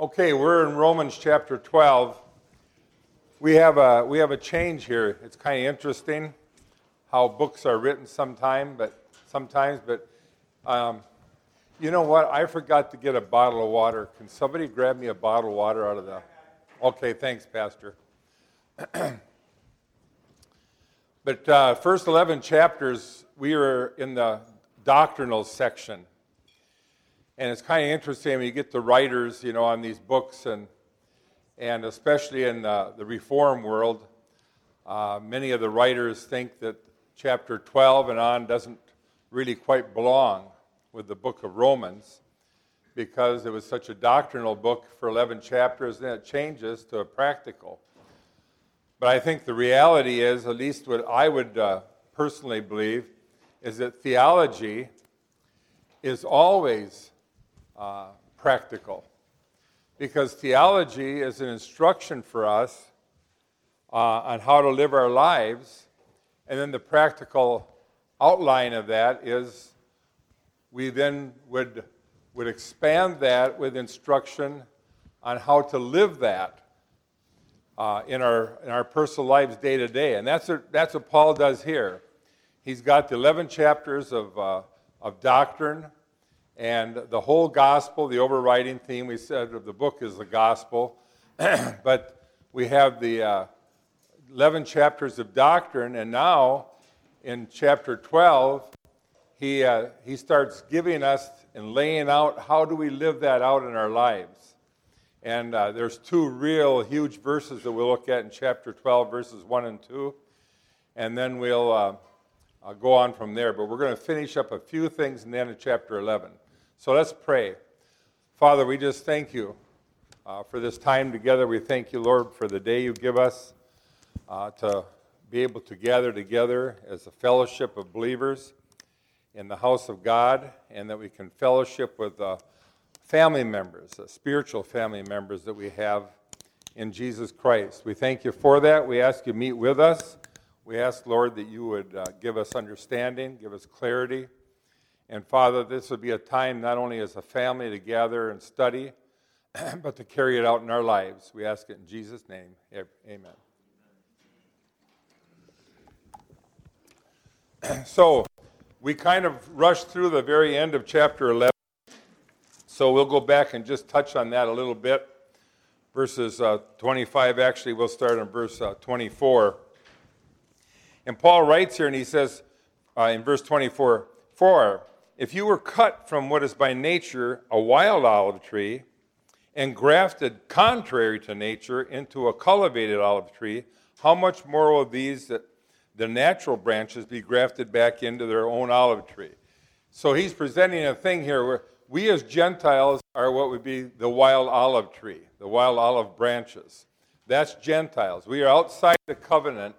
Okay, we're in Romans chapter 12. We have a, we have a change here. It's kind of interesting how books are written sometime, but sometimes, but um, you know what? I forgot to get a bottle of water. Can somebody grab me a bottle of water out of the. Okay, thanks, Pastor. but uh, first 11 chapters, we are in the doctrinal section. And it's kind of interesting when you get the writers, you know, on these books, and, and especially in the, the reform world, uh, many of the writers think that chapter 12 and on doesn't really quite belong with the book of Romans because it was such a doctrinal book for 11 chapters, and then it changes to a practical. But I think the reality is, at least what I would uh, personally believe, is that theology is always uh, practical. Because theology is an instruction for us uh, on how to live our lives, and then the practical outline of that is we then would, would expand that with instruction on how to live that uh, in, our, in our personal lives day to day. And that's what, that's what Paul does here. He's got the 11 chapters of, uh, of doctrine and the whole gospel, the overriding theme we said of the book is the gospel. but we have the uh, 11 chapters of doctrine, and now in chapter 12, he, uh, he starts giving us and laying out how do we live that out in our lives. And uh, there's two real huge verses that we'll look at in chapter 12, verses 1 and 2. And then we'll uh, go on from there. But we're going to finish up a few things and then in chapter 11. So let's pray. Father, we just thank you uh, for this time together. We thank you, Lord, for the day you give us uh, to be able to gather together as a fellowship of believers in the house of God, and that we can fellowship with uh, family members, uh, spiritual family members that we have in Jesus Christ. We thank you for that. We ask you to meet with us. We ask, Lord, that you would uh, give us understanding, give us clarity and Father, this would be a time not only as a family to gather and study, but to carry it out in our lives. We ask it in Jesus' name. Amen. So, we kind of rushed through the very end of chapter 11. So, we'll go back and just touch on that a little bit. Verses uh, 25, actually, we'll start in verse uh, 24. And Paul writes here, and he says uh, in verse 24, For if you were cut from what is by nature a wild olive tree and grafted contrary to nature into a cultivated olive tree, how much more will these, the natural branches, be grafted back into their own olive tree? So he's presenting a thing here where we as Gentiles are what would be the wild olive tree, the wild olive branches. That's Gentiles. We are outside the covenant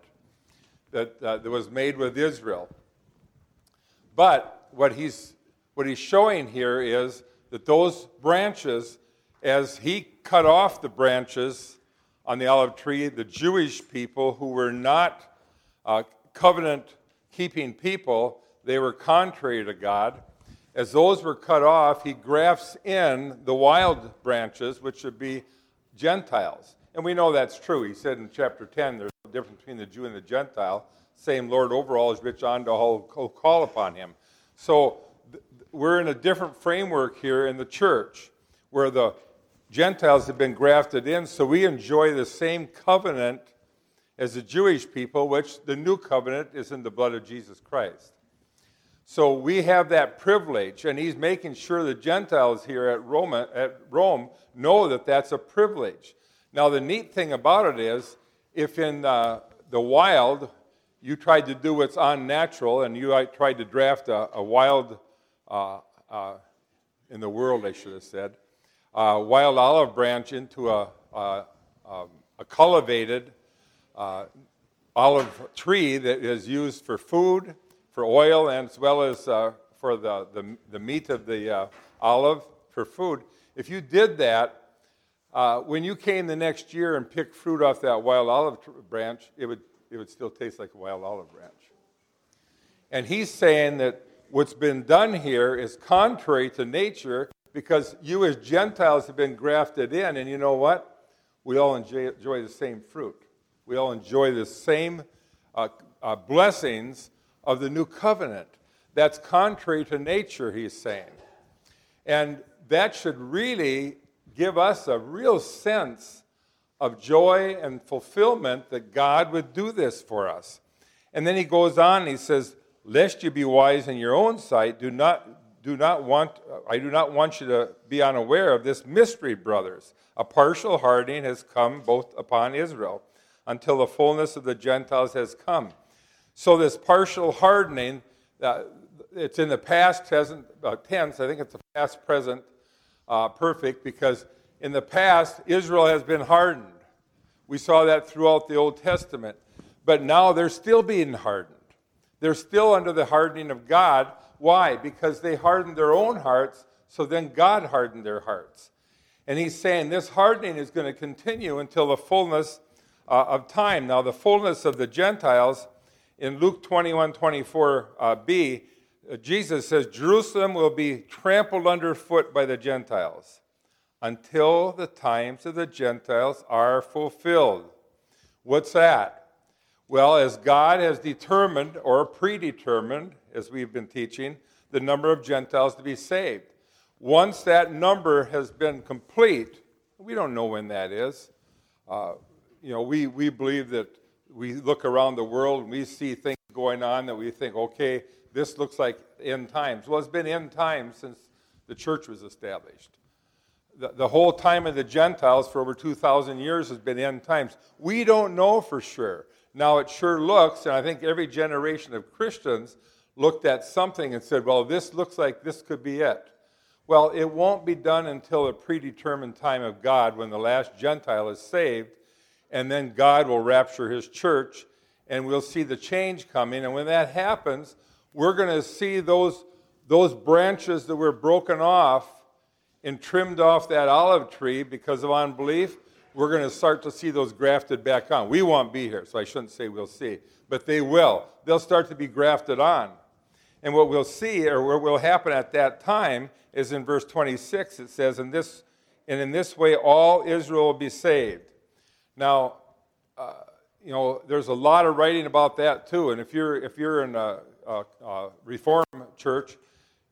that, uh, that was made with Israel. But what he's, what he's showing here is that those branches, as he cut off the branches on the olive tree, the Jewish people who were not uh, covenant keeping people, they were contrary to God. As those were cut off, he grafts in the wild branches, which would be Gentiles. And we know that's true. He said in chapter 10 there's no difference between the Jew and the Gentile. Same Lord over all is rich on to all who call upon him. So th- we're in a different framework here in the church where the Gentiles have been grafted in, so we enjoy the same covenant as the Jewish people, which the new covenant is in the blood of Jesus Christ. So we have that privilege, and he's making sure the Gentiles here at Rome, at Rome know that that's a privilege. Now, the neat thing about it is, if in uh, the wild you tried to do what's unnatural and you tried to draft a, a wild, uh, uh, in the world, I should have said, wild olive branch into a, a, a cultivated uh, olive tree that is used for food, for oil, and as well as uh, for the, the, the, meat of the uh, olive for food. If you did that, uh, when you came the next year and picked fruit off that wild olive branch, it would it would still taste like a wild olive branch. And he's saying that what's been done here is contrary to nature because you as Gentiles have been grafted in, and you know what? We all enjoy, the same fruit. We all enjoy the same uh, uh, blessings of the new covenant. That's contrary to nature, he's saying. And that should really give us a real sense of joy and fulfillment that God would do this for us. And then he goes on, he says, Lest you be wise in your own sight, do not, do not want, I do not want you to be unaware of this mystery, brothers. A partial hardening has come both upon Israel until the fullness of the Gentiles has come. So, this partial hardening, uh, it's in the past present, uh, tense. I think it's the past present uh, perfect because in the past, Israel has been hardened. We saw that throughout the Old Testament. But now they're still being hardened. They're still under the hardening of God. Why? Because they hardened their own hearts, so then God hardened their hearts. And he's saying this hardening is going to continue until the fullness uh, of time. Now, the fullness of the Gentiles in Luke 21 24b, uh, Jesus says, Jerusalem will be trampled underfoot by the Gentiles until the times of the Gentiles are fulfilled. What's that? Well, as God has determined or predetermined, as we've been teaching, the number of Gentiles to be saved. Once that number has been complete, we don't know when that is. Uh, you know, we, we believe that we look around the world and we see things going on that we think, okay, this looks like end times. Well, it's been end times since the church was established. The, the whole time of the Gentiles for over 2,000 years has been end times. We don't know for sure. Now, it sure looks, and I think every generation of Christians looked at something and said, well, this looks like this could be it. Well, it won't be done until a predetermined time of God when the last Gentile is saved and then God will rapture his church, and we'll see the change coming. And when that happens, we're going to see those, those branches that were broken off and trimmed off that olive tree because of unbelief. We're going to start to see those grafted back on. We won't be here, so I shouldn't say we'll see, but they will. They'll start to be grafted on. And what we'll see, or what will happen at that time, is in verse 26, it says, And, this, And in this way all Israel will be saved. Now, uh, you know, there's a lot of writing about that too. And if you're if you're in a, a, a Reform church,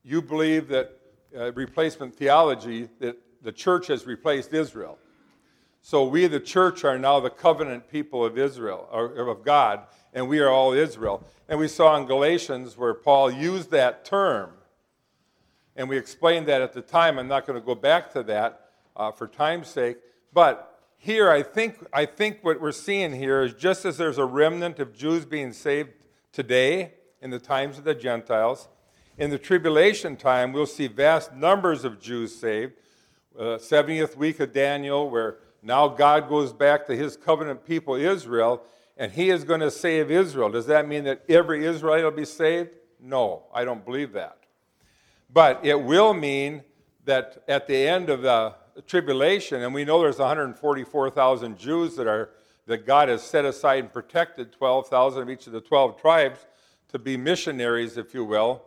you believe that uh, replacement theology that the church has replaced Israel. So we, the church, are now the covenant people of Israel or of God, and we are all Israel. And we saw in Galatians where Paul used that term, and we explained that at the time. I'm not going to go back to that uh, for time's sake, but here, I think, I think what we're seeing here is just as there's a remnant of Jews being saved today in the times of the Gentiles, in the tribulation time, we'll see vast numbers of Jews saved. Uh, 70th week of Daniel, where now God goes back to his covenant people, Israel, and he is going to save Israel. Does that mean that every Israelite will be saved? No, I don't believe that. But it will mean that at the end of the tribulation, and we know there's 144,000 Jews that are that God has set aside and protected 12,000 of each of the 12 tribes to be missionaries, if you will,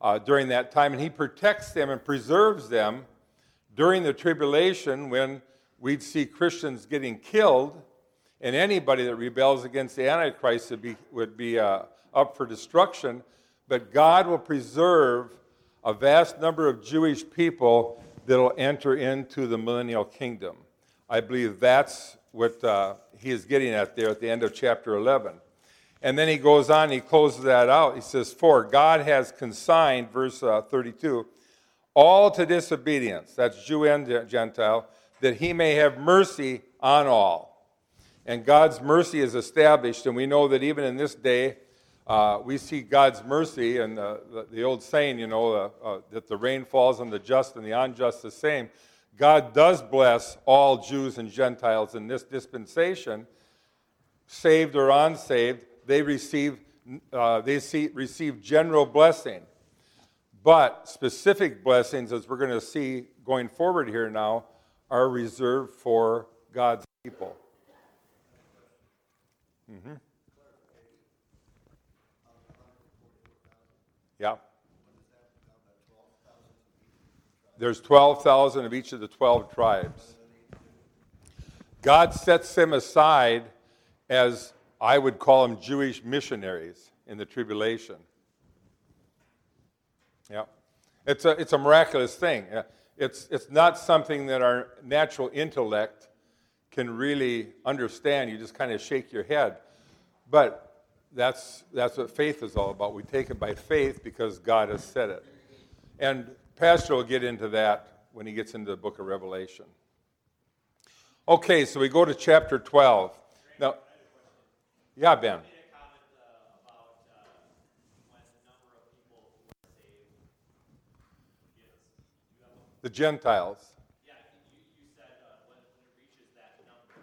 uh, during that time. And He protects them and preserves them during the tribulation when we'd see Christians getting killed, and anybody that rebels against the Antichrist would be, would be uh, up for destruction. But God will preserve a vast number of Jewish people that'll enter into the millennial kingdom. I believe that's what uh, he is getting at there at the end of chapter 11. And then he goes on, he closes that out. He says, For God has consigned, verse uh, 32, all to disobedience, that's Jew and Gentile, that he may have mercy on all. And God's mercy is established, and we know that even in this day, uh, we see God's mercy and the, the, the old saying, you know, uh, uh, that the rain falls on the just and the unjust the same. God does bless all Jews and Gentiles in this dispensation, saved or unsaved. They receive, uh, they see, receive general blessing. But specific blessings, as we're going to see going forward here now, are reserved for God's people. Mm-hmm. there's 12,000 of each of the 12 tribes. God sets them aside as I would call them Jewish missionaries in the tribulation. Yeah. It's a, it's a miraculous thing. It's, it's not something that our natural intellect can really understand. You just kind of shake your head. But that's, that's what faith is all about. We take it by faith because God has said it. And Pastor will get into that when he gets into the book of Revelation. Okay, so we go to chapter 12. Now, yeah, Ben. The Gentiles. Yeah, you, you said uh, when, when it reaches that number.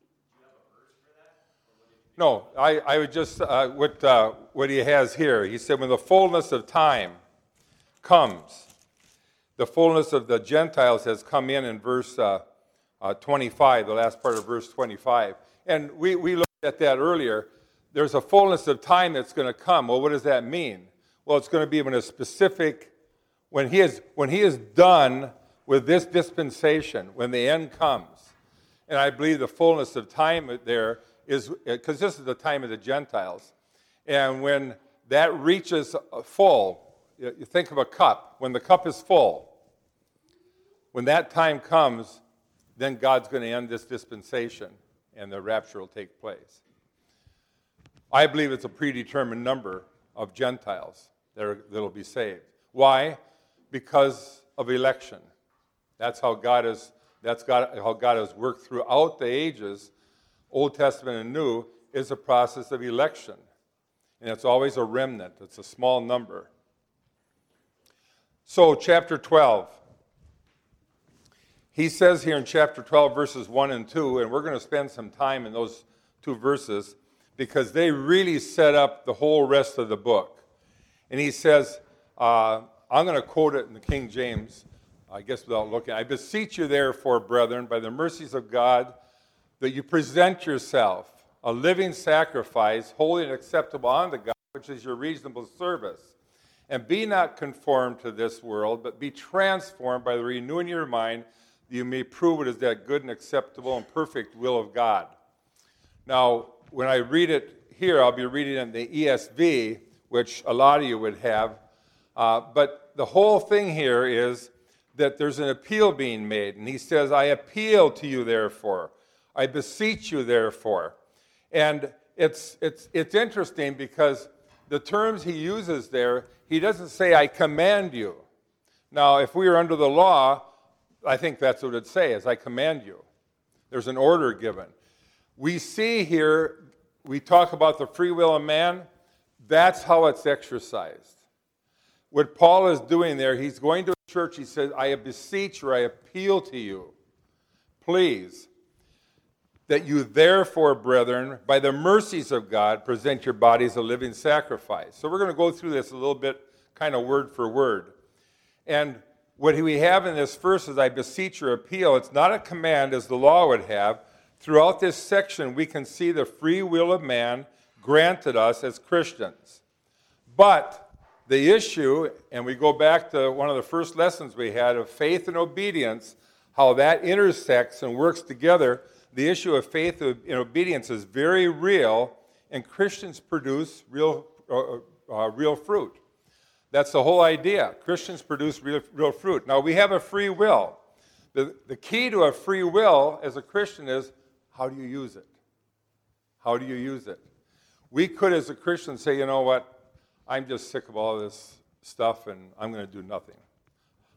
Do you have a verse for that? No, I, I would just, uh, what, uh, what he has here, he said, when the fullness of time comes, the fullness of the Gentiles has come in in verse uh, uh, 25, the last part of verse 25. And we, we looked at that earlier. There's a fullness of time that's going to come. Well, what does that mean? Well, it's going to be when a specific, when he is, when he is done with this dispensation, when the end comes. And I believe the fullness of time there is, uh, because this is the time of the Gentiles. And when that reaches full, you think of a cup. When the cup is full, when that time comes, then God's going to end this dispensation and the rapture will take place. I believe it's a predetermined number of Gentiles that will be saved. Why? Because of election. That's how God has that's God, how God has worked throughout the ages, Old Testament and New, is a process of election. And it's always a remnant, it's a small number. So, chapter 12 he says here in chapter 12, verses 1 and 2, and we're going to spend some time in those two verses because they really set up the whole rest of the book. And he says, uh, I'm going to quote it in the King James, I guess without looking. I beseech you, therefore, brethren, by the mercies of God, that you present yourself a living sacrifice, holy and acceptable unto God, which is your reasonable service. And be not conformed to this world, but be transformed by the renewing of your mind you may prove what is that good and acceptable and perfect will of God. Now, when I read it here, I'll be reading it in the ESV, which a lot of you would have. Uh, but the whole thing here is that there's an appeal being made. And he says, I appeal to you, therefore. I beseech you, therefore. And it's, it's, it's interesting because the terms he uses there, he doesn't say, I command you. Now, if we were under the law, I think that's what it'd say, as I command you. There's an order given. We see here, we talk about the free will of man. That's how it's exercised. What Paul is doing there, he's going to a church, he says, I beseech or I appeal to you, please, that you therefore, brethren, by the mercies of God, present your bodies a living sacrifice. So we're going to go through this a little bit, kind of word for word. And what we have in this verse is, I beseech your appeal. It's not a command as the law would have. Throughout this section, we can see the free will of man granted us as Christians. But the issue, and we go back to one of the first lessons we had of faith and obedience, how that intersects and works together. The issue of faith and obedience is very real, and Christians produce real, uh, uh, real fruit. That's the whole idea. Christians produce real, real fruit. Now, we have a free will. The, the key to a free will as a Christian is how do you use it? How do you use it? We could, as a Christian, say, you know what? I'm just sick of all this stuff and I'm going to do nothing.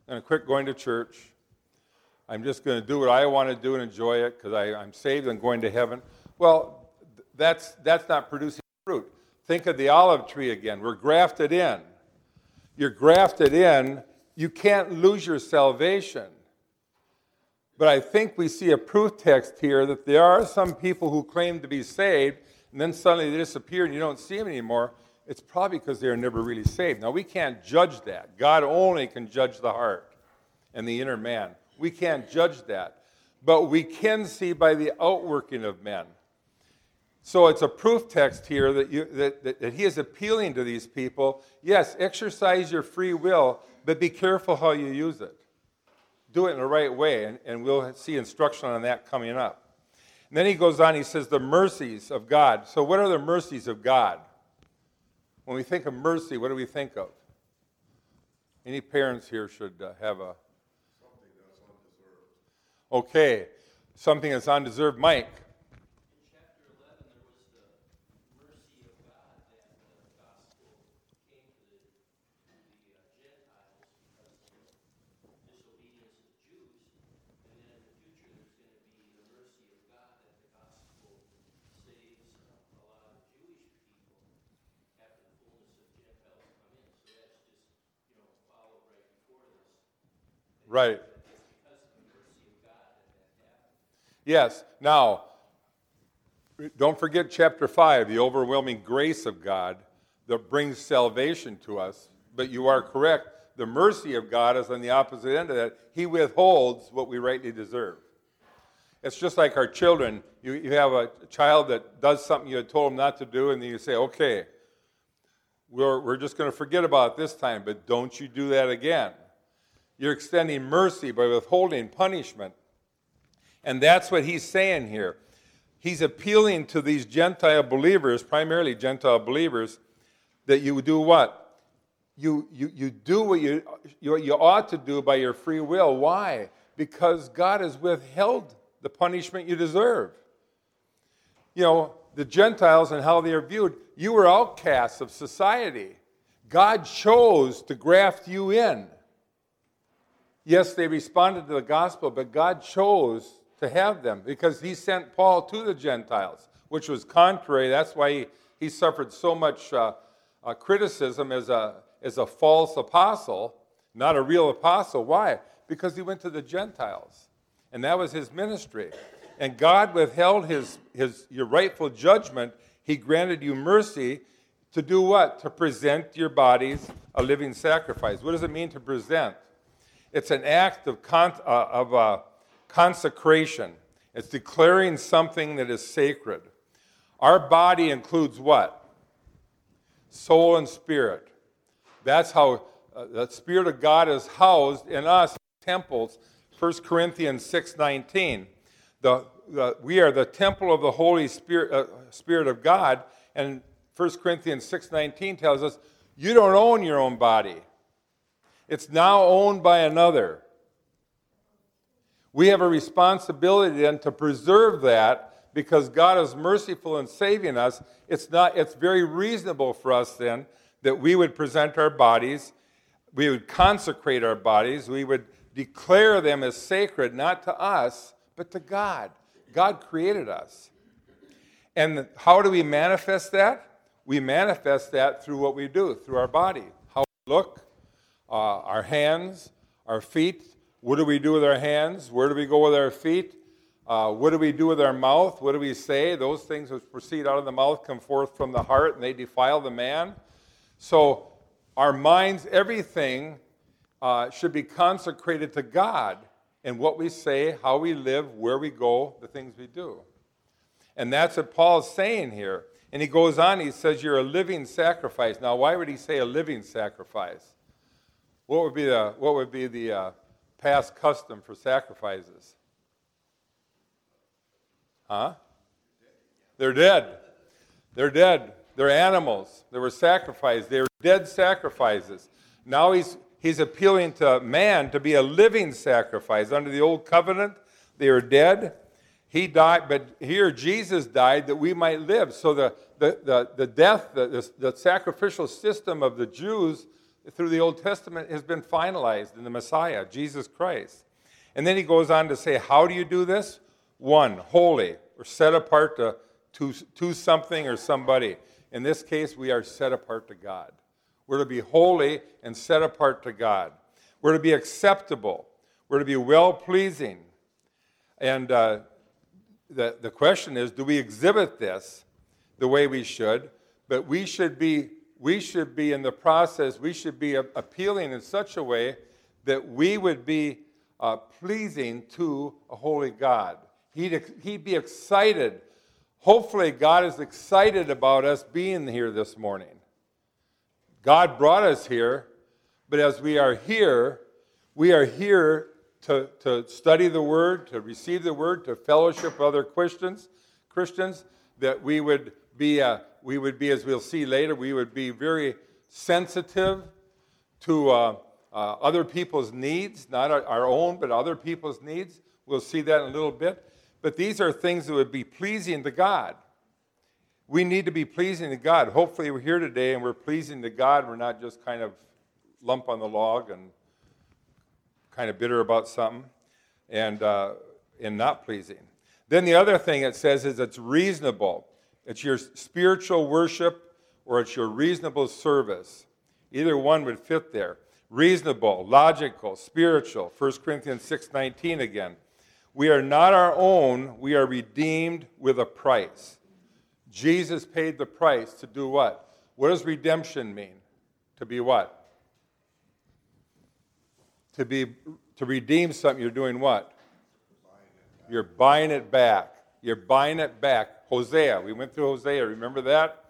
I'm going to quit going to church. I'm just going to do what I want to do and enjoy it because I'm saved and going to heaven. Well, that's, that's not producing fruit. Think of the olive tree again. We're grafted in you're grafted in, you can't lose your salvation. But I think we see a proof text here that there are some people who claim to be saved, and then suddenly they disappear and you don't see them anymore. It's probably because they are never really saved. Now, we can't judge that. God only can judge the heart and the inner man. We can't judge that. But we can see by the outworking of men. So it's a proof text here that, you, that, that, that he is appealing to these people. Yes, exercise your free will, but be careful how you use it. Do it in the right way, and, and we'll see instruction on that coming up. And then he goes on, he says, the mercies of God. So, what are the mercies of God? When we think of mercy, what do we think of? Any parents here should uh, have a. Something that's undeserved. Okay, something that's undeserved. Mike. Right. Yes. Now, don't forget chapter 5, the overwhelming grace of God that brings salvation to us. But you are correct. The mercy of God is on the opposite end of that. He withholds what we rightly deserve. It's just like our children. You, you have a child that does something you had told them not to do, and then you say, okay, we're, we're just going to forget about it this time, but don't you do that again. You're extending mercy by withholding punishment. And that's what he's saying here. He's appealing to these Gentile believers, primarily Gentile believers, that you do what? You, you, you do what you, you, you ought to do by your free will. Why? Because God has withheld the punishment you deserve. You know, the Gentiles and how they are viewed, you were outcasts of society. God chose to graft you in. Yes, they responded to the gospel, but God chose to have them because he sent Paul to the Gentiles, which was contrary. That's why he, he suffered so much uh, uh, criticism as a, as a false apostle, not a real apostle. Why? Because he went to the Gentiles, and that was his ministry. And God withheld his, his, your rightful judgment. He granted you mercy to do what? To present your bodies a living sacrifice. What does it mean to present? It's an act of, con- uh, of uh, consecration. It's declaring something that is sacred. Our body includes what? Soul and spirit. That's how uh, the Spirit of God is housed in us, temples. 1 Corinthians 6.19. The, the, we are the temple of the Holy Spirit, uh, Spirit of God. And 1 Corinthians 6.19 tells us, you don't own your own body. It's now owned by another. We have a responsibility then to preserve that because God is merciful in saving us. It's, not, it's very reasonable for us then that we would present our bodies, we would consecrate our bodies, we would declare them as sacred, not to us, but to God. God created us. And how do we manifest that? We manifest that through what we do, through our body. How we look, uh, our hands, our feet. What do we do with our hands? Where do we go with our feet? Uh, what do we do with our mouth? What do we say? Those things which proceed out of the mouth come forth from the heart and they defile the man. So, our minds, everything uh, should be consecrated to God in what we say, how we live, where we go, the things we do. And that's what Paul's saying here. And he goes on, he says, You're a living sacrifice. Now, why would he say a living sacrifice? What would be the, what would be the uh, past custom for sacrifices? Huh? They're dead. They're dead. They're animals. They were sacrificed. They were dead sacrifices. Now he's, he's appealing to man to be a living sacrifice. Under the old covenant, they are dead. He died, but here Jesus died that we might live. So the, the, the, the death, the, the, the sacrificial system of the Jews through the Old Testament has been finalized in the Messiah, Jesus Christ. And then he goes on to say, How do you do this? One, holy, or set apart to, to, to something or somebody. In this case, we are set apart to God. We're to be holy and set apart to God. We're to be acceptable. We're to be well pleasing. And uh, the, the question is do we exhibit this the way we should? But we should be we should be in the process, we should be appealing in such a way that we would be uh, pleasing to a holy God. He'd, he'd be excited. Hopefully, God is excited about us being here this morning. God brought us here, but as we are here, we are here to, to study the Word, to receive the Word, to fellowship with other Christians, Christians, that we would be, uh, we would be, as we'll see later, we would be very sensitive to uh, uh, other people's needs, not our, own, but other people's needs. We'll see that in a little bit. But these are things that would be pleasing to God. We need to be pleasing to God. Hopefully, we're here today and we're pleasing to God. We're not just kind of lump on the log and kind of bitter about something and, uh, and not pleasing. Then the other thing it says is it's reasonable. It's your spiritual worship or it's your reasonable service. Either one would fit there. Reasonable, logical, spiritual. 1 Corinthians 6:19 again. We are not our own, we are redeemed with a price. Jesus paid the price to do what? What does redemption mean? To be what? To be to redeem something, you're doing what? You're buying it back. You're buying it back. Hosea, we went through Hosea, remember that?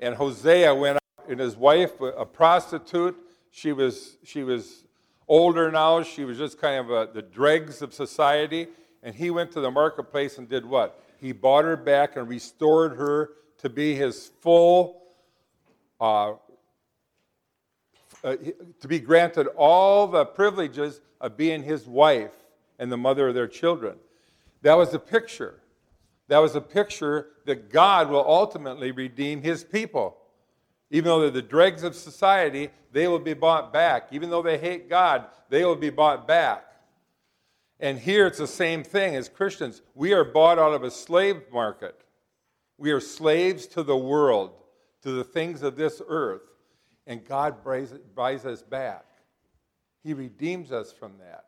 And Hosea went out, and his wife, a prostitute, she was, she was older now. She was just kind of a, the dregs of society. And he went to the marketplace and did what? He bought her back and restored her to be his full, uh, uh, to be granted all the privileges of being his wife and the mother of their children. That was the picture. That was a picture that God will ultimately redeem his people. Even though they're the dregs of society, they will be bought back. Even though they hate God, they will be bought back. And here it's the same thing as Christians. We are bought out of a slave market. We are slaves to the world, to the things of this earth. And God buys, us back. He redeems us from that.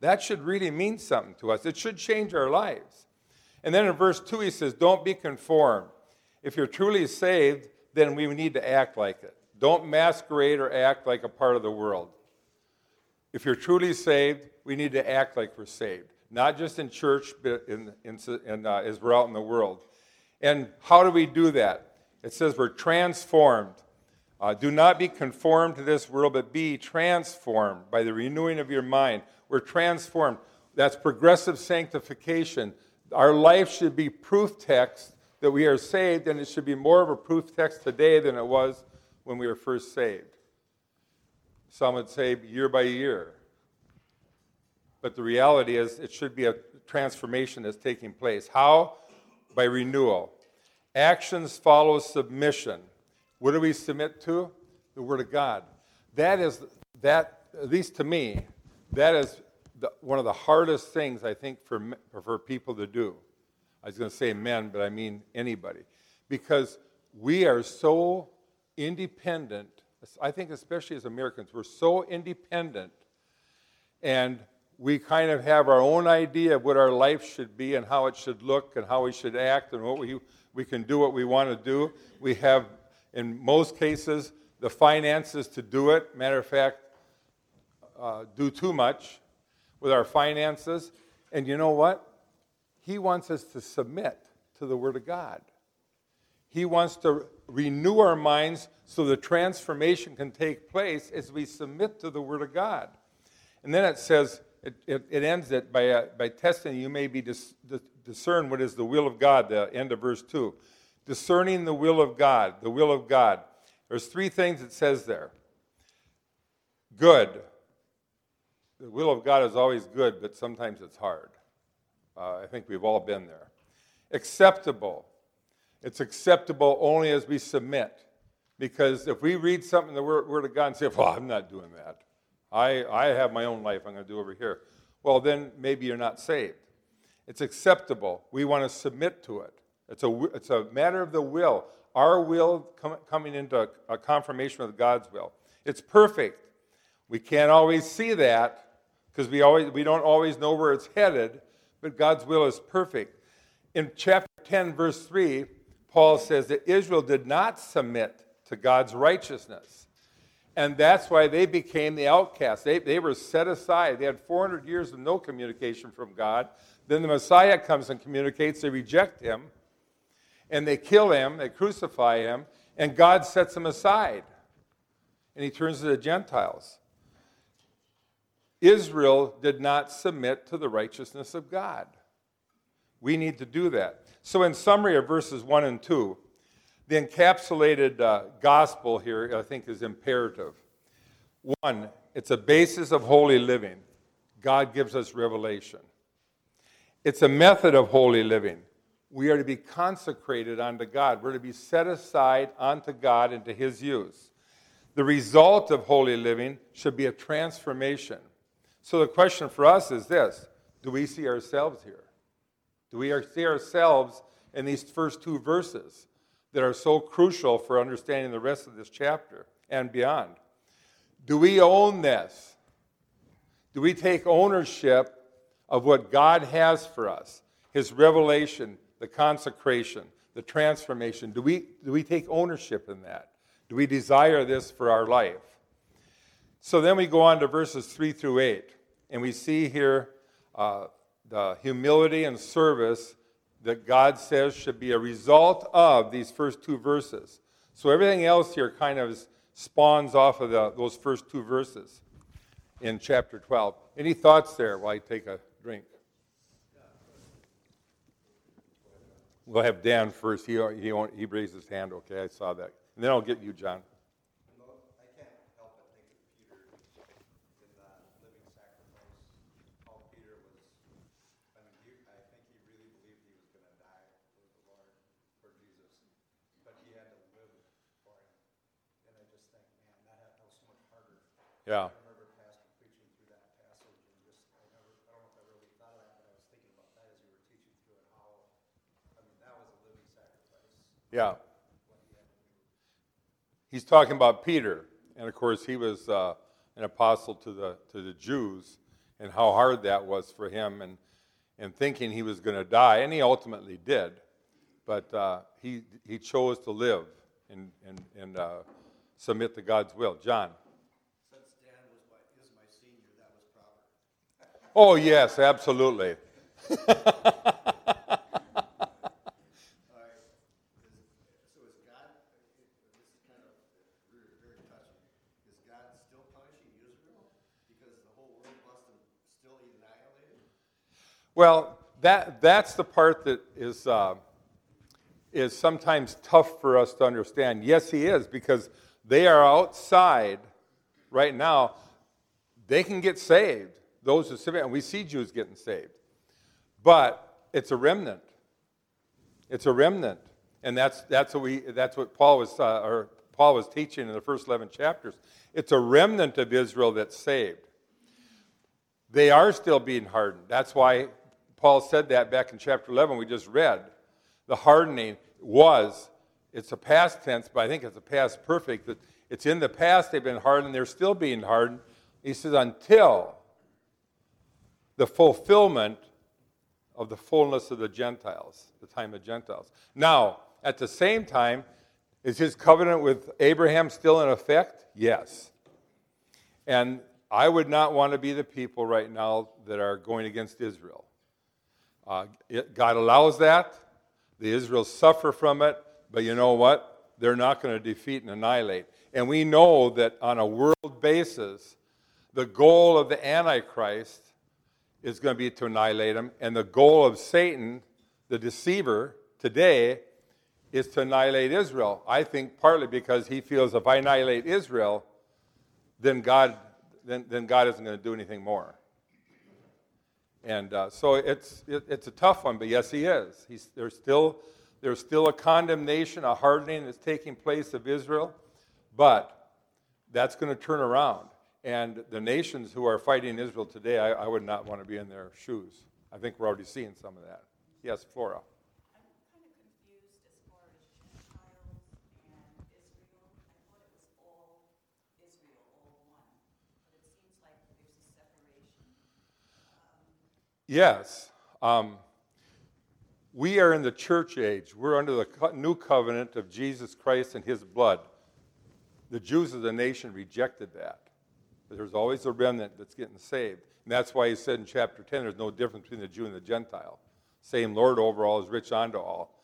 That should really mean something to us. It should change our lives. And then in verse 2, he says, Don't be conformed. If you're truly saved, then we need to act like it. Don't masquerade or act like a part of the world. If you're truly saved, we need to act like we're saved, not just in church, but in, in, in uh, as we're out in the world. And how do we do that? It says we're transformed. Uh, do not be conformed to this world, but be transformed by the renewing of your mind. We're transformed. That's progressive sanctification. Our life should be proof text that we are saved, and it should be more of a proof text today than it was when we were first saved. Some would say year by year. But the reality is, it should be a transformation that's taking place. How? By renewal. Actions follow submission. What do we submit to? The Word of God. That is, that, at least to me, that is the, one of the hardest things I think for, for people to do. I was going to say men, but I mean anybody. Because we are so independent, I think, especially as Americans, we're so independent and we kind of have our own idea of what our life should be and how it should look and how we should act and what we, we can do what we want to do. We have, in most cases, the finances to do it. Matter of fact, uh, do too much with our finances. And you know what? He wants us to submit to the Word of God. He wants to renew our minds so the transformation can take place as we submit to the Word of God. And then it says, it, it, it ends it by, uh, by testing you may be dis, dis, discern what is the will of God, the end of verse 2. Discerning the will of God, the will of God. There's three things it says there. Good, the will of God is always good, but sometimes it's hard. Uh, I think we've all been there. Acceptable. It's acceptable only as we submit. Because if we read something in the Word, Word of God and say, well, I'm not doing that. I, I have my own life I'm going to do over here. Well, then maybe you're not saved. It's acceptable. We want to submit to it. It's a, it's a matter of the will. Our will com- coming into a, a confirmation of God's will. It's perfect. We can't always see that, because we, always, we don't always know where it's headed, but God's will is perfect. In chapter 10, verse 3, Paul says that Israel did not submit to God's righteousness. And that's why they became the outcasts. They, they were set aside. They had 400 years of no communication from God. Then the Messiah comes and communicates. They reject him. And they kill him, they crucify him, and God sets him aside. And he turns to the Gentiles. Israel did not submit to the righteousness of God. We need to do that. So, in summary of verses 1 and 2, the encapsulated uh, gospel here, I think, is imperative. One, it's a basis of holy living. God gives us revelation. It's a method of holy living. We are to be consecrated unto God. We're to be set aside unto God and to His use. The result of holy living should be a transformation. So the question for us is this Do we see ourselves here? Do we see ourselves in these first two verses that are so crucial for understanding the rest of this chapter and beyond? Do we own this? Do we take ownership of what God has for us? His revelation, the consecration, the transformation. Do we, do we take ownership in that? Do we desire this for our life? So then we go on to verses 3 through 8, and we see here uh, the humility and service that God says should be a result of these first two verses. So everything else here kind of spawns off of the, those first two verses in chapter 12. Any thoughts there while I take a drink? We'll have Dan first. He, he, he raised his hand, okay? I saw that. And then I'll get you, John. Yeah. Yeah. He's talking about Peter, and of course he was uh, an apostle to the to the Jews, and how hard that was for him, and and thinking he was going to die, and he ultimately did, but uh, he he chose to live and and and uh, submit to God's will. John. Oh, yes, absolutely. Well, that, that's the part that is, uh, is sometimes tough for us to understand. Yes, he is, because they are outside right now. They can get saved, those who submit, and we see Jews getting saved. But it's a remnant. It's a remnant. And that's, that's, what, we, that's what Paul was, uh, or Paul was teaching in the first 11 chapters. It's a remnant of Israel that's saved. They are still being hardened. That's why Paul said that back in chapter 11, we just read. The hardening was, it's a past tense, but I think it's a past perfect. That it's in the past they've been hardened, they're still being hardened. He says, until the fulfillment of the fullness of the Gentiles, the time of Gentiles. Now, at the same time, is his covenant with Abraham still in effect? Yes. And I would not want to be the people right now that are going against Israel. Uh, it, God allows that. The Israels suffer from it, but you know what? They're not going to defeat and annihilate. And we know that on a world basis, the goal of the Antichrist is going to be to annihilate them. And the goal of Satan, the deceiver, today is to annihilate Israel. I think partly because he feels if I annihilate Israel, then God, then, then God isn't going to do anything more. And uh, so it's, it, it's a tough one, but yes, he is. He's, there's, still, there's still a condemnation, a hardening that's taking place of Israel, but that's going to turn around. And the nations who are fighting Israel today, I, I would not want to be in their shoes. I think we're already seeing some of that. Yes, Flora. Yes. Um, we are in the church age. We're under the new covenant of Jesus Christ and his blood. The Jews of the nation rejected that. But there's always a remnant that's getting saved. And that's why he said in chapter 10 there's no difference between the Jew and the Gentile. Same Lord over all is rich unto all.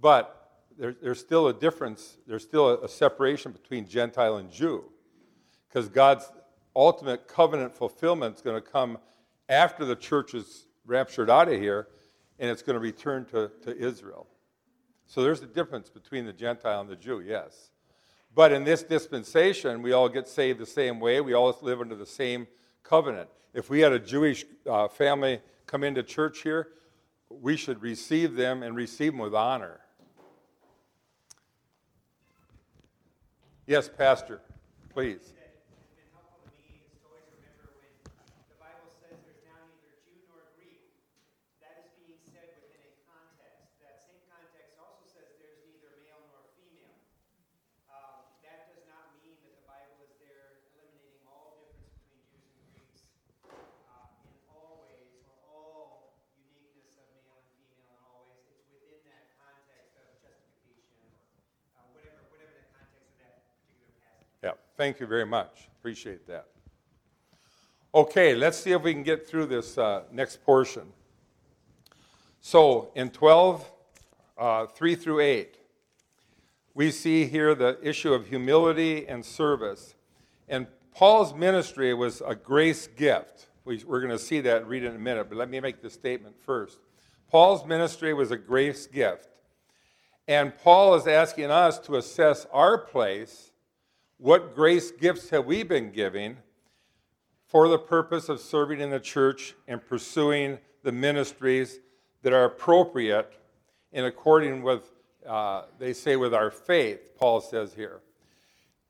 But there, there's still a difference, there's still a, a separation between Gentile and Jew. Because God's ultimate covenant fulfillment is going to come after the church is raptured out of here, and it's going to return to, to Israel. So there's a difference between the Gentile and the Jew, yes. But in this dispensation, we all get saved the same way. We all live under the same covenant. If we had a Jewish uh, family come into church here, we should receive them and receive them with honor. Yes, Pastor, please. Thank you very much. Appreciate that. Okay, let's see if we can get through this uh, next portion. So, in 12, uh, 3 through 8, we see here the issue of humility and service. And Paul's ministry was a grace gift. We, are going to see that read it in a minute, but let me make the statement first. Paul's ministry was a grace gift. And Paul is asking us to assess our place what grace gifts have we been giving for the purpose of serving in the church and pursuing the ministries that are appropriate in according with, uh, they say, with our faith, Paul says here.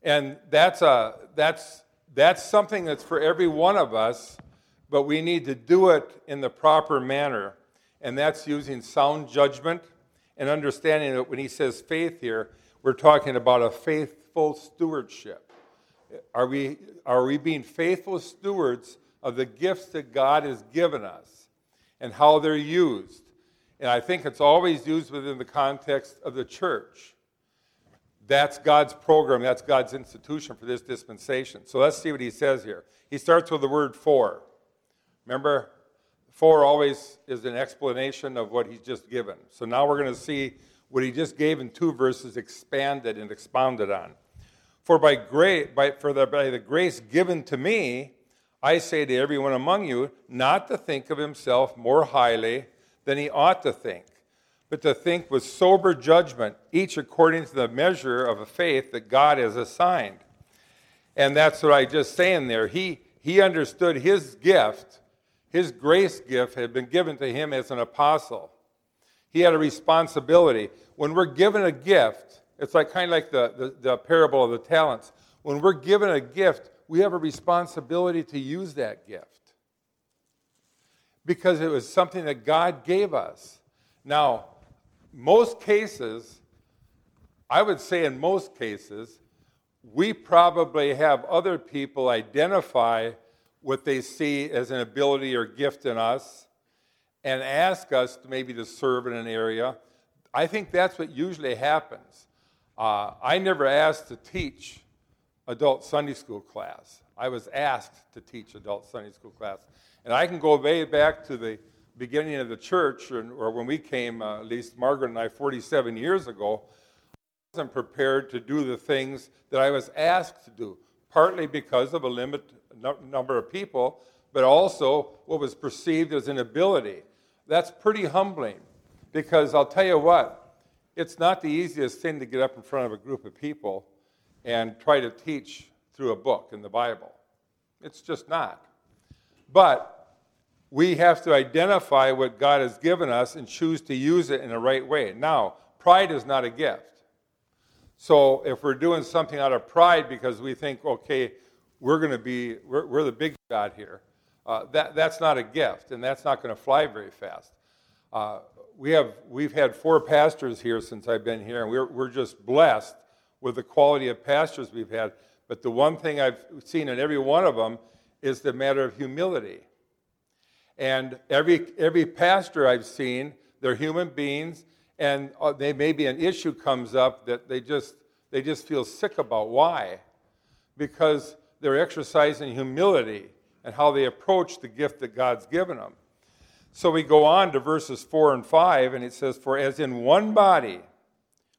And that's, a, that's, that's something that's for every one of us, but we need to do it in the proper manner. And that's using sound judgment and understanding that when he says faith here, we're talking about a faith faithful stewardship? Are we, are we being faithful stewards of the gifts that God has given us and how they're used? And I think it's always used within the context of the church. That's God's program, that's God's institution for this dispensation. So let's see what he says here. He starts with the word for. Remember, for always is an explanation of what he's just given. So now we're going to see what he just gave in two verses expanded and expounded on. For by, grace, by, for the, by the grace given to me, I say to everyone among you, not to think of himself more highly than he ought to think, but to think with sober judgment, each according to the measure of a faith that God has assigned. And that's what I just saying there. He, he understood his gift, his grace gift had been given to him as an apostle. He had a responsibility. When we're given a gift, it's like kind of like the, the, the parable of the talents. When we're given a gift, we have a responsibility to use that gift because it was something that God gave us. Now, most cases, I would say in most cases, we probably have other people identify what they see as an ability or gift in us and ask us maybe to serve in an area. I think that's what usually happens. Uh, I never asked to teach adult Sunday school class. I was asked to teach adult Sunday school class. And I can go way back to the beginning of the church, or, or when we came, uh, at least Margaret and I, 47 years ago. I wasn't prepared to do the things that I was asked to do, partly because of a limited no- number of people, but also what was perceived as an ability. That's pretty humbling because I'll tell you what, it's not the easiest thing to get up in front of a group of people and try to teach through a book in the Bible. It's just not. But we have to identify what God has given us and choose to use it in the right way. Now, pride is not a gift. So if we're doing something out of pride because we think, okay, we're going to be, we're, we're, the big shot here, uh, that, that's not a gift, and that's not going to fly very fast. Uh, we have, we've had four pastors here since I've been here, and we're, we're just blessed with the quality of pastors we've had. But the one thing I've seen in every one of them is the matter of humility. And every, every pastor I've seen, they're human beings, and uh, they maybe an issue comes up that they just, they just feel sick about. Why? Because they're exercising humility and how they approach the gift that God's given them. So we go on to verses 4 and 5, and it says, For as in one body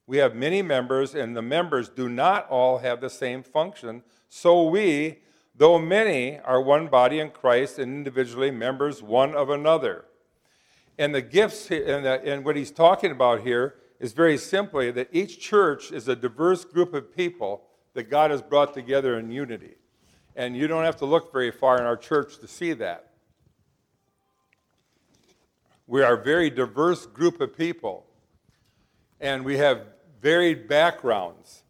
We have many members, and the members do not all have the same function. So we, though many, are one body in Christ and individually members one of another. And the gifts, and, the, and what he's talking about here is very simply that each church is a diverse group of people that God has brought together in unity. And you don't have to look very far in our church to see that. We are a very diverse group of people, and we have varied backgrounds.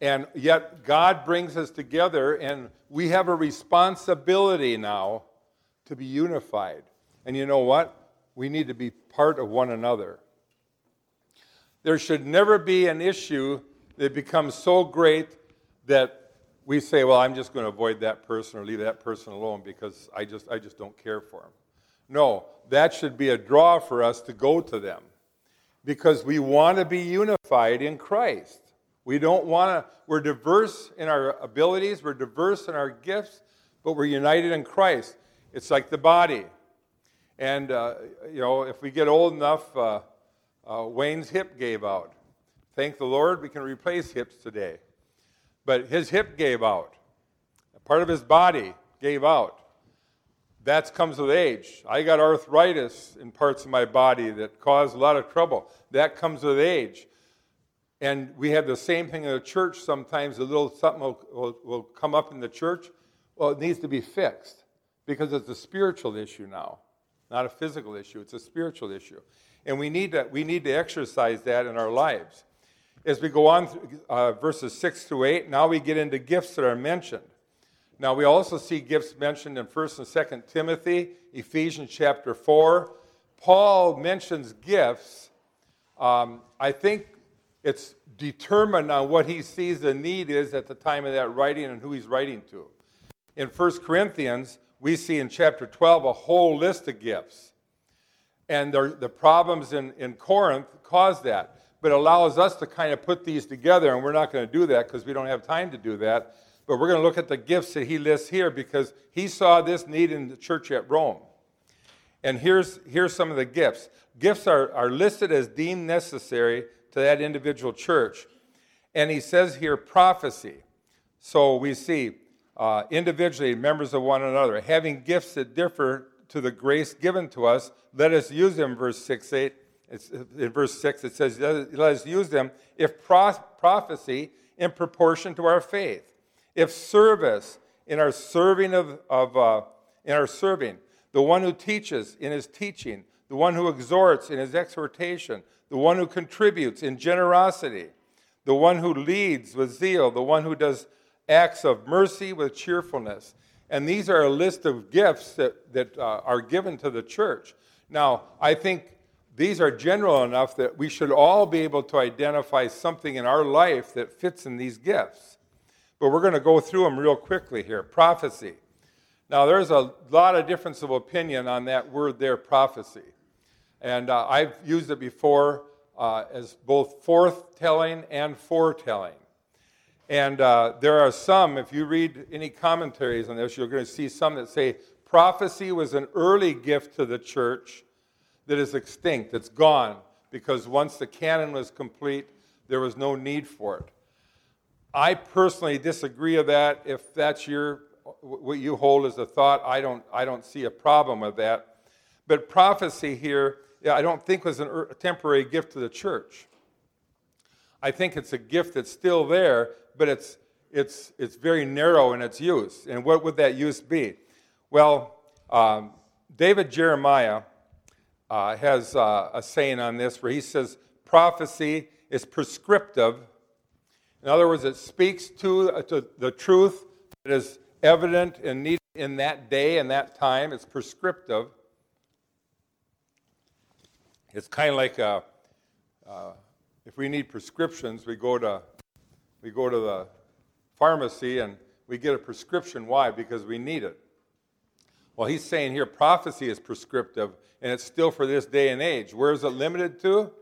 And yet, God brings us together, and we have a responsibility now to be unified. And you know what? We need to be part of one another. There should never be an issue that becomes so great that we say, well, I'm just going to avoid that person or leave that person alone because I just, I just don't care for him. No, that should be a draw for us to go to them because we want to be unified in Christ. We don't want to, we're diverse in our abilities, we're diverse in our gifts, but we're united in Christ. It's like the body. And, uh, you know, if we get old enough, uh, uh, Wayne's hip gave out. Thank the Lord, we can replace hips today. But his hip gave out, part of his body gave out. That comes with age. I got arthritis in parts of my body that caused a lot of trouble. That comes with age. And we have the same thing in the church. Sometimes a little something will, will, will come up in the church. Well, it needs to be fixed because it's a spiritual issue now, not a physical issue. It's a spiritual issue. And we need to, we need to exercise that in our lives. As we go on, uh, verses 6 through 8, now we get into gifts that are mentioned. Now, we also see gifts mentioned in 1st and 2nd Timothy, Ephesians chapter 4. Paul mentions gifts. Um, I think it's determined on what he sees the need is at the time of that writing and who he's writing to. In 1 Corinthians, we see in chapter 12 a whole list of gifts. And the, the problems in, in Corinth caused that. But allows us to kind of put these together, and we're not going to do that because we don't have time to do that. But we're going to look at the gifts that he lists here because he saw this need in the church at Rome. And here's, here's some of the gifts. Gifts are, are listed as deemed necessary to that individual church. And he says here prophecy. So we see uh, individually members of one another, having gifts that differ to the grace given to us, let us use them, verse 6, 8. It's, in verse 6, it says, let us use them if pro- prophecy in proportion to our faith, if service in our serving of, of uh, in our serving, the one who teaches in his teaching, the one who exhorts in his exhortation, the one who contributes in generosity, the one who leads with zeal, the one who does acts of mercy with cheerfulness. And these are a list of gifts that, that uh, are given to the church. Now, I think these are general enough that we should all be able to identify something in our life that fits in these gifts. But we're going to go through them real quickly here. Prophecy. Now, there's a lot of difference of opinion on that word there, prophecy. And uh, I've used it before uh, as both forthtelling and foretelling. And uh, there are some, if you read any commentaries on this, you're going to see some that say prophecy was an early gift to the church that is extinct, it's gone, because once the canon was complete, there was no need for it. I personally disagree with that. If that's your what you hold as a thought, I don't I don't see a problem with that. But prophecy here, I don't think was a temporary gift to the church. I think it's a gift that's still there, but it's, it's, it's very narrow in its use. And what would that use be? Well, um, David Jeremiah uh, has uh, a saying on this where he says, prophecy is prescriptive. In other words, it speaks to, uh, to the truth that is evident and needed in that day and that time. It's prescriptive. It's kind of like a, uh, if we need prescriptions, we go to we go to the pharmacy and we get a prescription. Why? Because we need it. Well, he's saying here prophecy is prescriptive, and it's still for this day and age. Where is it limited to?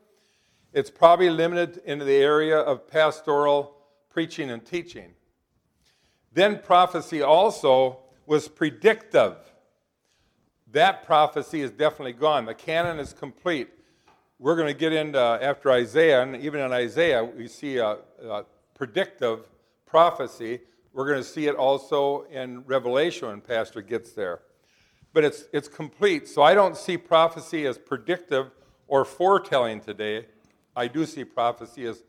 It's probably limited into the area of pastoral preaching and teaching. Then prophecy also was predictive. That prophecy is definitely gone. The canon is complete. we're going to get into uh, after Isaiah, and even in Isaiah, we see a, a predictive prophecy. We're going to see it also in Revelation when Pastor gets there. But it's, it's complete. So I don't see prophecy as predictive or foretelling today. I do see prophecy as,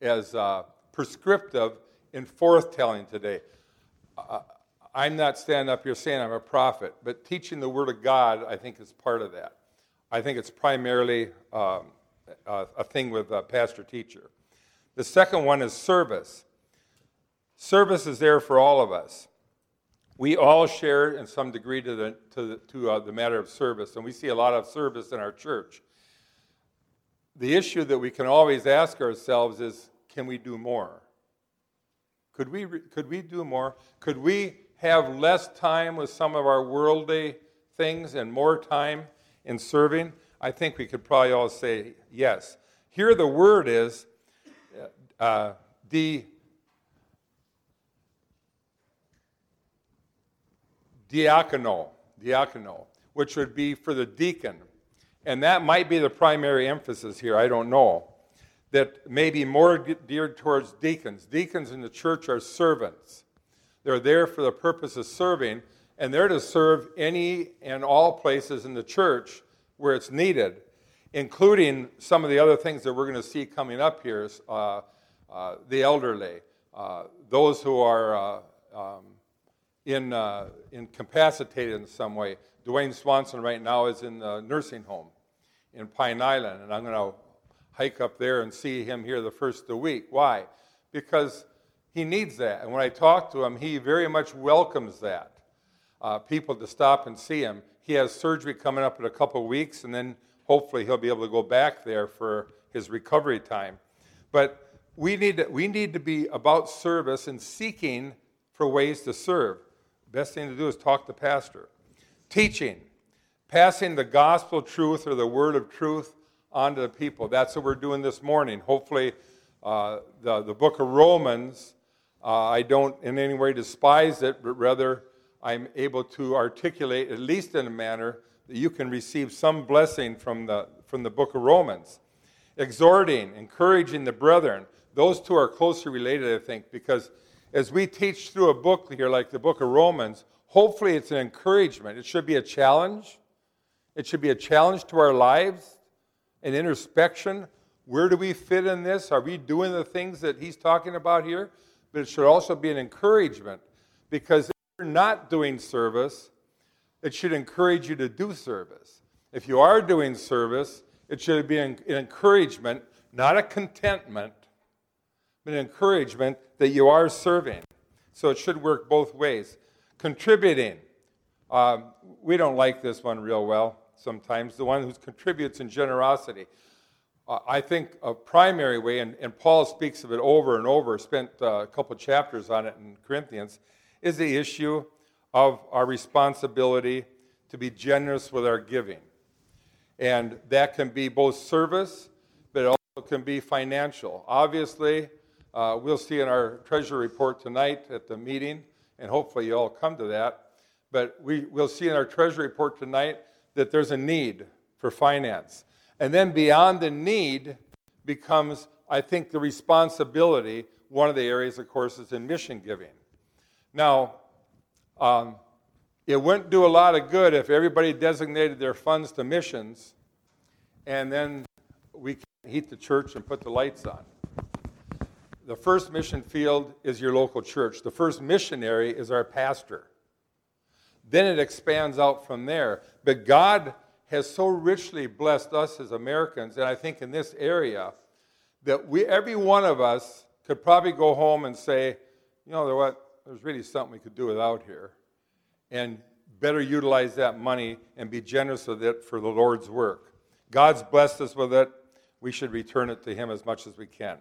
as uh, prescriptive in forthtelling today. Uh, I'm not standing up here saying I'm a prophet, but teaching the Word of God, I think, is part of that. I think it's primarily um, a, a, thing with a pastor teacher. The second one is service. Service is there for all of us. We all share in some degree to the, to the, to, uh, the matter of service, and we see a lot of service in our church. The issue that we can always ask ourselves is can we do more? Could we, could we do more? Could we have less time with some of our worldly things and more time in serving? I think we could probably all say yes. Here, the word is uh, diacono, diacono, which would be for the deacon. And that might be the primary emphasis here, I don't know. That may be more geared towards deacons. Deacons in the church are servants. They're there for the purpose of serving, and they're to serve any and all places in the church where it's needed, including some of the other things that we're going to see coming up here uh, uh, the elderly, uh, those who are uh, um, in, uh, incapacitated in some way. Dwayne Swanson right now is in the nursing home in Pine Island, and I'm going to hike up there and see him here the first of the week. Why? Because he needs that. And when I talk to him, he very much welcomes that. Uh, people to stop and see him. He has surgery coming up in a couple weeks, and then hopefully he'll be able to go back there for his recovery time. But we need to, we need to be about service and seeking for ways to serve. Best thing to do is talk to pastor. Teaching, passing the gospel truth or the word of truth on to the people. That's what we're doing this morning. Hopefully, uh, the, the book of Romans uh, I don't in any way despise it, but rather I'm able to articulate, at least in a manner, that you can receive some blessing from the, from the book of Romans. Exhorting, encouraging the brethren. Those two are closely related, I think, because as we teach through a book here like the book of Romans, hopefully it's an encouragement. It should be a challenge. It should be a challenge to our lives, an introspection. Where do we fit in this? Are we doing the things that he's talking about here? but it should also be an encouragement because if you're not doing service, it should encourage you to do service. If you are doing service, it should be an encouragement, not a contentment, but an encouragement that you are serving. So it should work both ways. Contributing. Um, we don't like this one real well sometimes, the one who contributes in generosity. I think a primary way, and, and, Paul speaks of it over and over, spent uh, a couple chapters on it in Corinthians, is the issue of our responsibility to be generous with our giving. And that can be both service, but it also can be financial. Obviously, uh, we'll see in our treasury report tonight at the meeting, and hopefully you all come to that. But we, we'll see in our treasury report tonight that there's a need for finance. And then beyond the need becomes, I think, the responsibility. One of the areas, of course, is in mission giving. Now, um, it wouldn't do a lot of good if everybody designated their funds to missions and then we can heat the church and put the lights on. The first mission field is your local church. The first missionary is our pastor. Then it expands out from there. But God has so richly blessed us as Americans, and I think in this area, that we, every one of us could probably go home and say, you know, what? There's really something we could do without here, and better utilize that money and be generous with it for the Lord's work. God's blessed us with it. We should return it to Him as much as we can.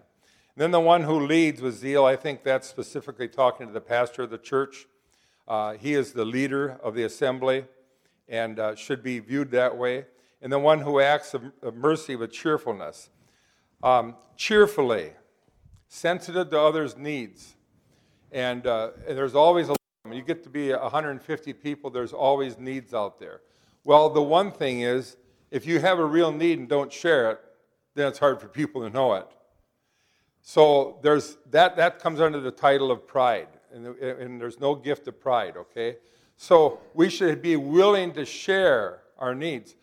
And then the one who leads with zeal, I think that's specifically talking to the pastor of the church. Uh, he is the leader of the assembly and uh, should be viewed that way. And the one who acts of, of mercy with cheerfulness. Um, cheerfully, sensitive to others' needs. And, uh, and there's always a you get to be 150 people, there's always needs out there. Well, the one thing is, if you have a real need and don't share it, then it's hard for people to know it. So there's that that comes under the title of pride, and, and there's no gift of pride. Okay, so we should be willing to share our needs.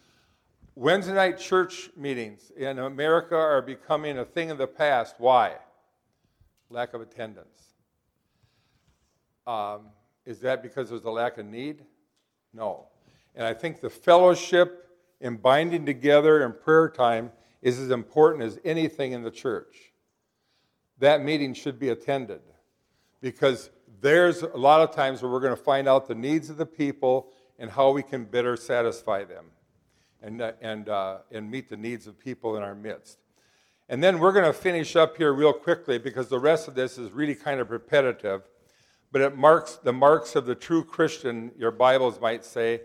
Wednesday night church meetings in America are becoming a thing of the past. Why? Lack of attendance. Um, is that because there's a lack of need? No. And I think the fellowship and binding together in prayer time is as important as anything in the church. That meeting should be attended because there's a lot of times where we're going to find out the needs of the people and how we can better satisfy them and, uh, and, uh, and meet the needs of people in our midst. And then we're going to finish up here real quickly because the rest of this is really kind of repetitive, but it marks the marks of the true Christian, your Bibles might say.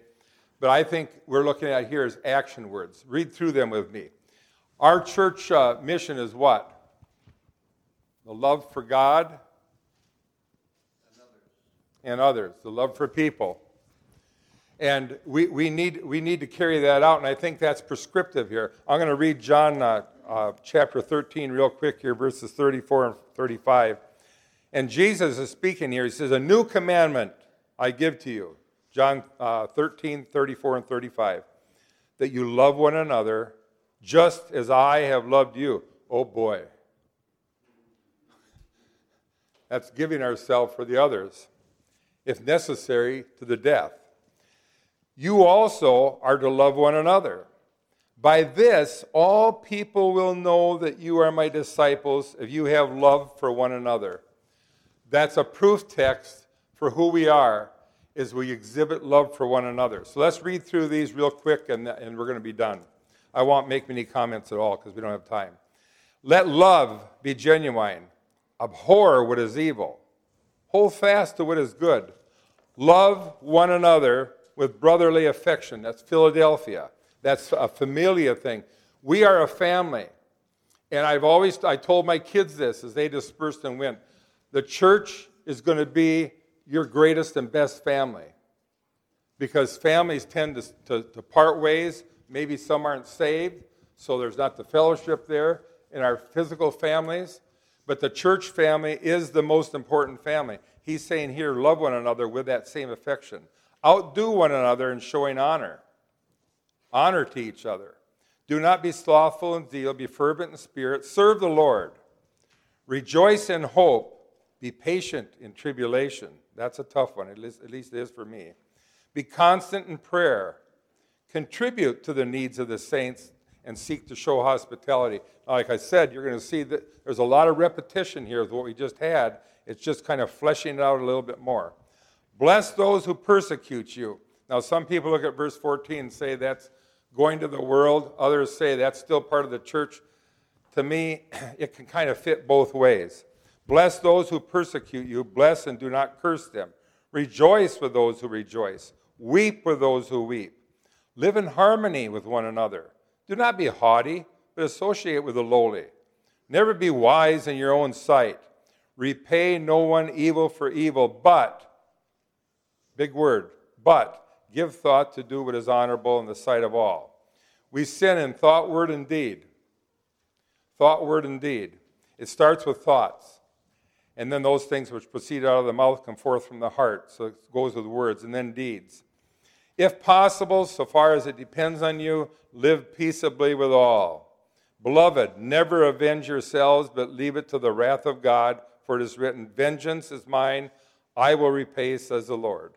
But I think we're looking at here is action words. Read through them with me. Our church uh, mission is what? The love for God. And others, the love for people. And we, we, need, we need to carry that out, and I think that's prescriptive here. I'm going to read John uh, uh, chapter 13 real quick here, verses 34 and 35. And Jesus is speaking here. He says, A new commandment I give to you. John uh, 13, 34, and 35. That you love one another just as I have loved you. Oh boy. That's giving ourselves for the others, if necessary, to the death. You also are to love one another. By this, all people will know that you are my disciples if you have love for one another. That's a proof text for who we are, is we exhibit love for one another. So let's read through these real quick and, and we're going to be done. I won't make many comments at all because we don't have time. Let love be genuine. Abhor what is evil. Hold fast to what is good. Love one another with brotherly affection. That's Philadelphia. That's a familia thing. We are a family. And I've always I told my kids this as they dispersed and went. The church is going to be your greatest and best family. Because families tend to, to, to part ways. Maybe some aren't saved, so there's not the fellowship there in our physical families. But the church family is the most important family. He's saying here, love one another with that same affection. Outdo one another in showing honor. Honor to each other. Do not be slothful in zeal, be fervent in spirit, serve the Lord. Rejoice in hope, be patient in tribulation. That's a tough one, at least, at least it is for me. Be constant in prayer. Contribute to the needs of the saints and seek to show hospitality. Like I said, you're going to see that there's a lot of repetition here with what we just had. It's just kind of fleshing it out a little bit more. Bless those who persecute you. Now, some people look at verse 14 and say that's going to the world. Others say that's still part of the church. To me, it can kind of fit both ways. Bless those who persecute you. Bless and do not curse them. Rejoice with those who rejoice. Weep with those who weep. Live in harmony with one another. Do not be haughty, but associate with the lowly. Never be wise in your own sight. Repay no one evil for evil, but Big word. But give thought to do what is honorable in the sight of all. We sin in thought, word, and deed. Thought, word, and deed. It starts with thoughts. And then those things which proceed out of the mouth come forth from the heart. So it goes with words, and then deeds. If possible, so far as it depends on you, live peaceably with all. Beloved, never avenge yourselves, but leave it to the wrath of God, for it is written, Vengeance is mine, I will repay, says the Lord.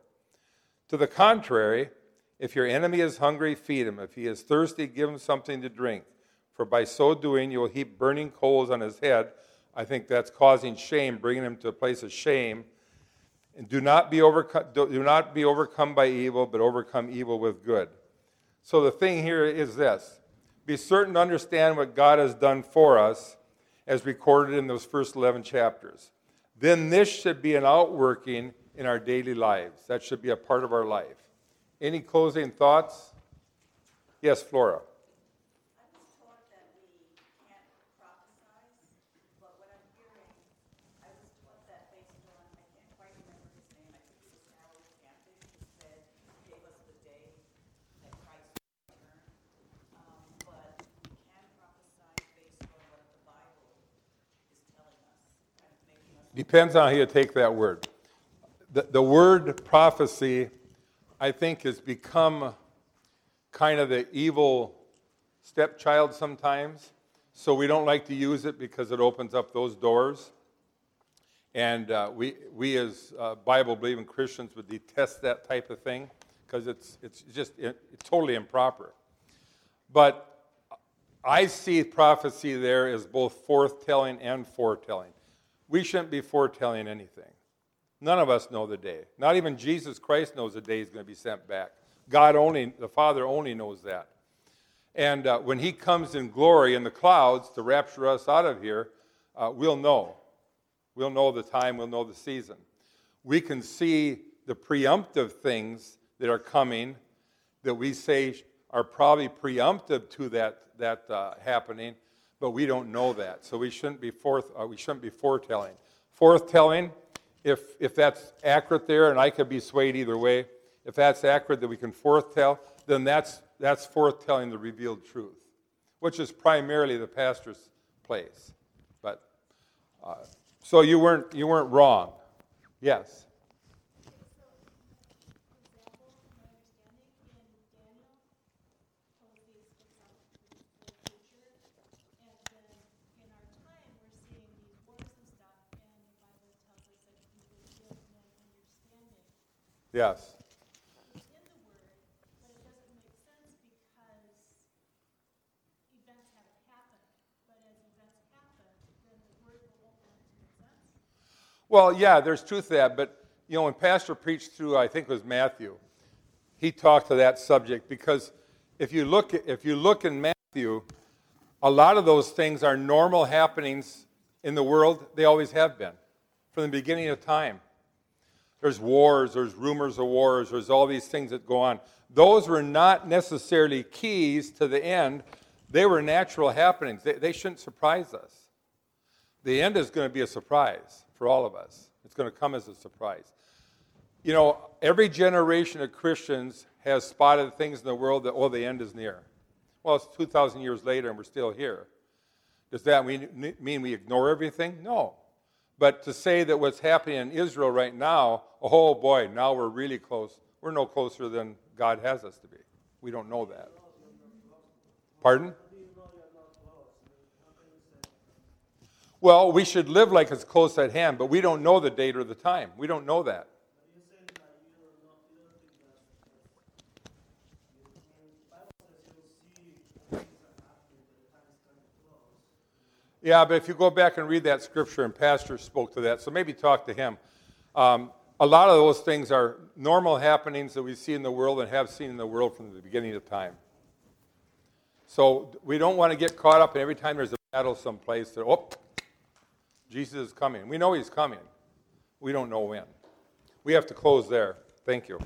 To the contrary, if your enemy is hungry, feed him. If he is thirsty, give him something to drink. For by so doing, you will heap burning coals on his head. I think that's causing shame, bringing him to a place of shame. And do not be overcome, do not be overcome by evil, but overcome evil with good. So the thing here is this be certain to understand what God has done for us, as recorded in those first 11 chapters. Then this should be an outworking in our daily lives. That should be a part of our life. Any closing thoughts? Yes, Flora. Depends on how you take that word. The, the word prophecy, I think, has become kind of the evil stepchild sometimes. So we don't like to use it because it opens up those doors. And uh, we, we, as uh, Bible believing Christians, would detest that type of thing because it's, it's just it, it's totally improper. But I see prophecy there as both forthtelling and foretelling. We shouldn't be foretelling anything. None of us know the day. Not even Jesus Christ knows the day he's going to be sent back. God only, the Father only knows that. And uh, when he comes in glory in the clouds to rapture us out of here, uh, we'll know. We'll know the time, we'll know the season. We can see the preemptive things that are coming that we say are probably preemptive to that, that uh, happening, but we don't know that. So we shouldn't be, forth, uh, we shouldn't be foretelling. Forthtelling, if, if that's accurate there, and I could be swayed either way, if that's accurate that we can foretell, then that's, that's foretelling the revealed truth, which is primarily the pastor's place. But uh, so you weren't, you weren't wrong. Yes. Yes. Well, yeah, there's truth to that, but you know, when Pastor preached through, I think it was Matthew, he talked to that subject because if you look if you look in Matthew, a lot of those things are normal happenings in the world. They always have been from the beginning of time. There's wars, there's rumors of wars, there's all these things that go on. Those were not necessarily keys to the end, they were natural happenings. They, they shouldn't surprise us. The end is going to be a surprise for all of us, it's going to come as a surprise. You know, every generation of Christians has spotted things in the world that, oh, the end is near. Well, it's 2,000 years later and we're still here. Does that mean, mean we ignore everything? No. But to say that what's happening in Israel right now, oh boy, now we're really close. We're no closer than God has us to be. We don't know that. Pardon? Well, we should live like it's close at hand, but we don't know the date or the time. We don't know that. Yeah, but if you go back and read that scripture, and Pastor spoke to that, so maybe talk to him. Um, a lot of those things are normal happenings that we see in the world and have seen in the world from the beginning of time. So we don't want to get caught up in every time there's a battle someplace that, oh, Jesus is coming. We know he's coming. We don't know when. We have to close there. Thank you.